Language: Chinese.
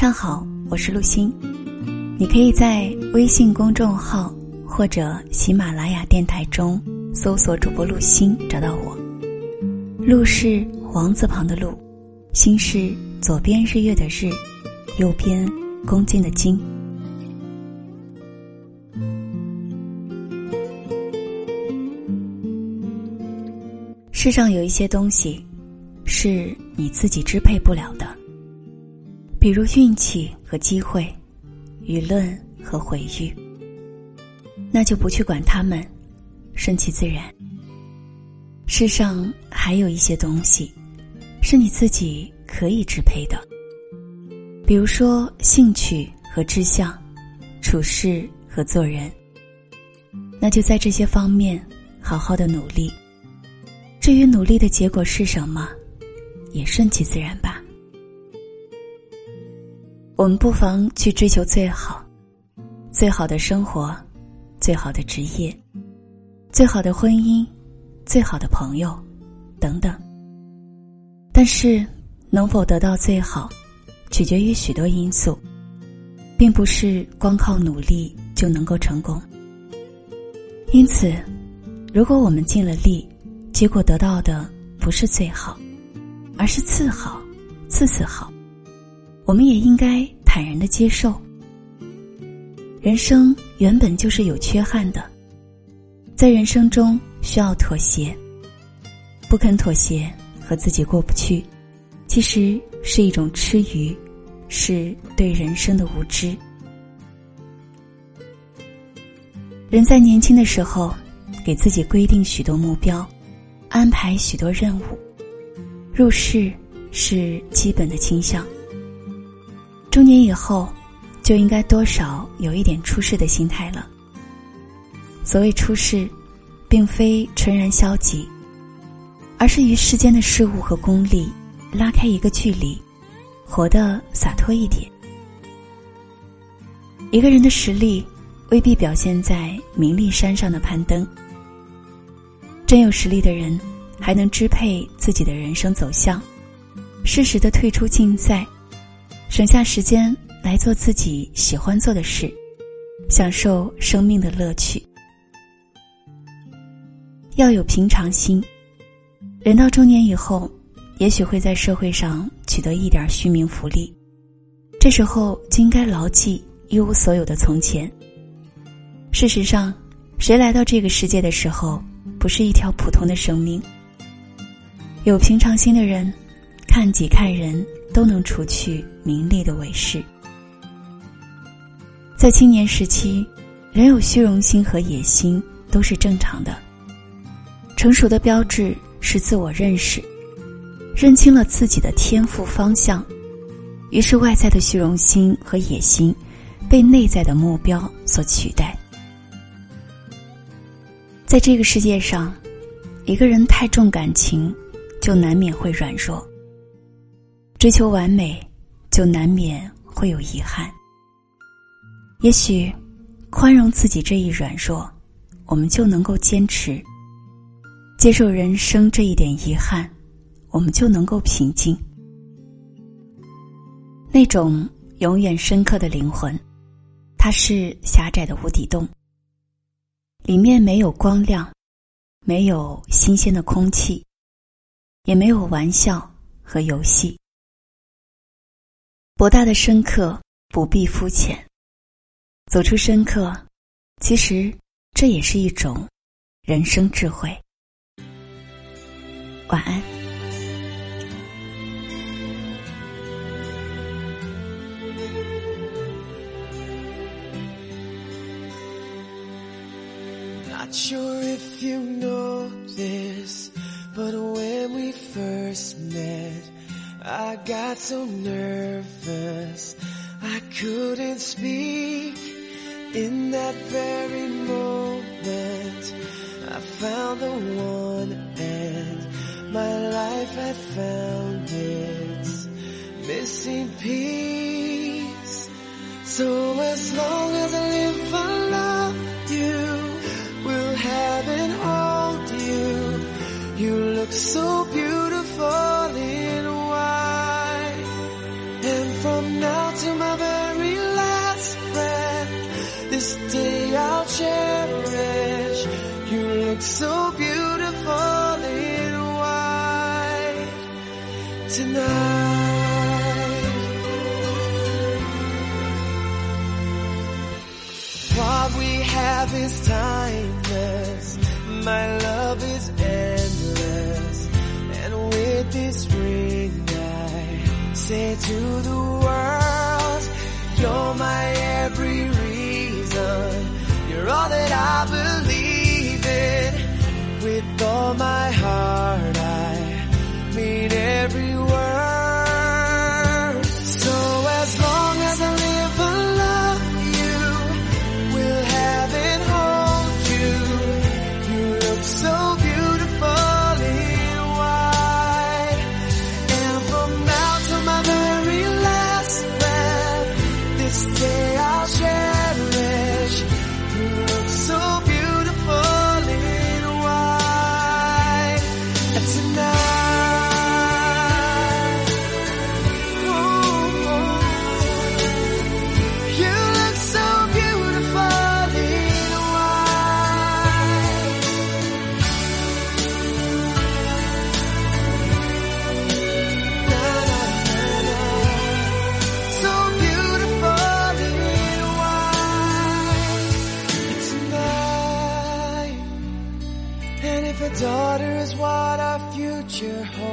上好，我是陆欣。你可以在微信公众号或者喜马拉雅电台中搜索主播陆欣，找到我。陆是王字旁的陆，心是左边日月的日，右边恭敬的敬。世上有一些东西，是你自己支配不了的。比如运气和机会，舆论和毁誉，那就不去管他们，顺其自然。世上还有一些东西，是你自己可以支配的，比如说兴趣和志向，处事和做人。那就在这些方面好好的努力。至于努力的结果是什么，也顺其自然吧。我们不妨去追求最好、最好的生活、最好的职业、最好的婚姻、最好的朋友，等等。但是，能否得到最好，取决于许多因素，并不是光靠努力就能够成功。因此，如果我们尽了力，结果得到的不是最好，而是次好、次次好。我们也应该坦然的接受，人生原本就是有缺憾的，在人生中需要妥协，不肯妥协和自己过不去，其实是一种吃鱼，是对人生的无知。人在年轻的时候，给自己规定许多目标，安排许多任务，入世是基本的倾向。中年以后，就应该多少有一点出世的心态了。所谓出世，并非纯然消极，而是与世间的事物和功利拉开一个距离，活得洒脱一点。一个人的实力未必表现在名利山上的攀登。真有实力的人，还能支配自己的人生走向，适时的退出竞赛。省下时间来做自己喜欢做的事，享受生命的乐趣。要有平常心。人到中年以后，也许会在社会上取得一点虚名浮利，这时候就应该牢记一无所有的从前。事实上，谁来到这个世界的时候，不是一条普通的生命？有平常心的人，看己看人。都能除去名利的伪饰。在青年时期，人有虚荣心和野心都是正常的。成熟的标志是自我认识，认清了自己的天赋方向，于是外在的虚荣心和野心被内在的目标所取代。在这个世界上，一个人太重感情，就难免会软弱。追求完美，就难免会有遗憾。也许，宽容自己这一软弱，我们就能够坚持；接受人生这一点遗憾，我们就能够平静。那种永远深刻的灵魂，它是狭窄的无底洞，里面没有光亮，没有新鲜的空气，也没有玩笑和游戏。博大的深刻不必肤浅，走出深刻，其实这也是一种人生智慧。晚安。I got so nervous I couldn't speak. In that very moment I found the one and my life had found its missing piece. So as long as I live I love you. Will have and hold you You look so beautiful tonight. What we have is timeless. My love is endless. And with this ring, I say to the world, You're my every reason. You're all that I believe. i'll share. your heart.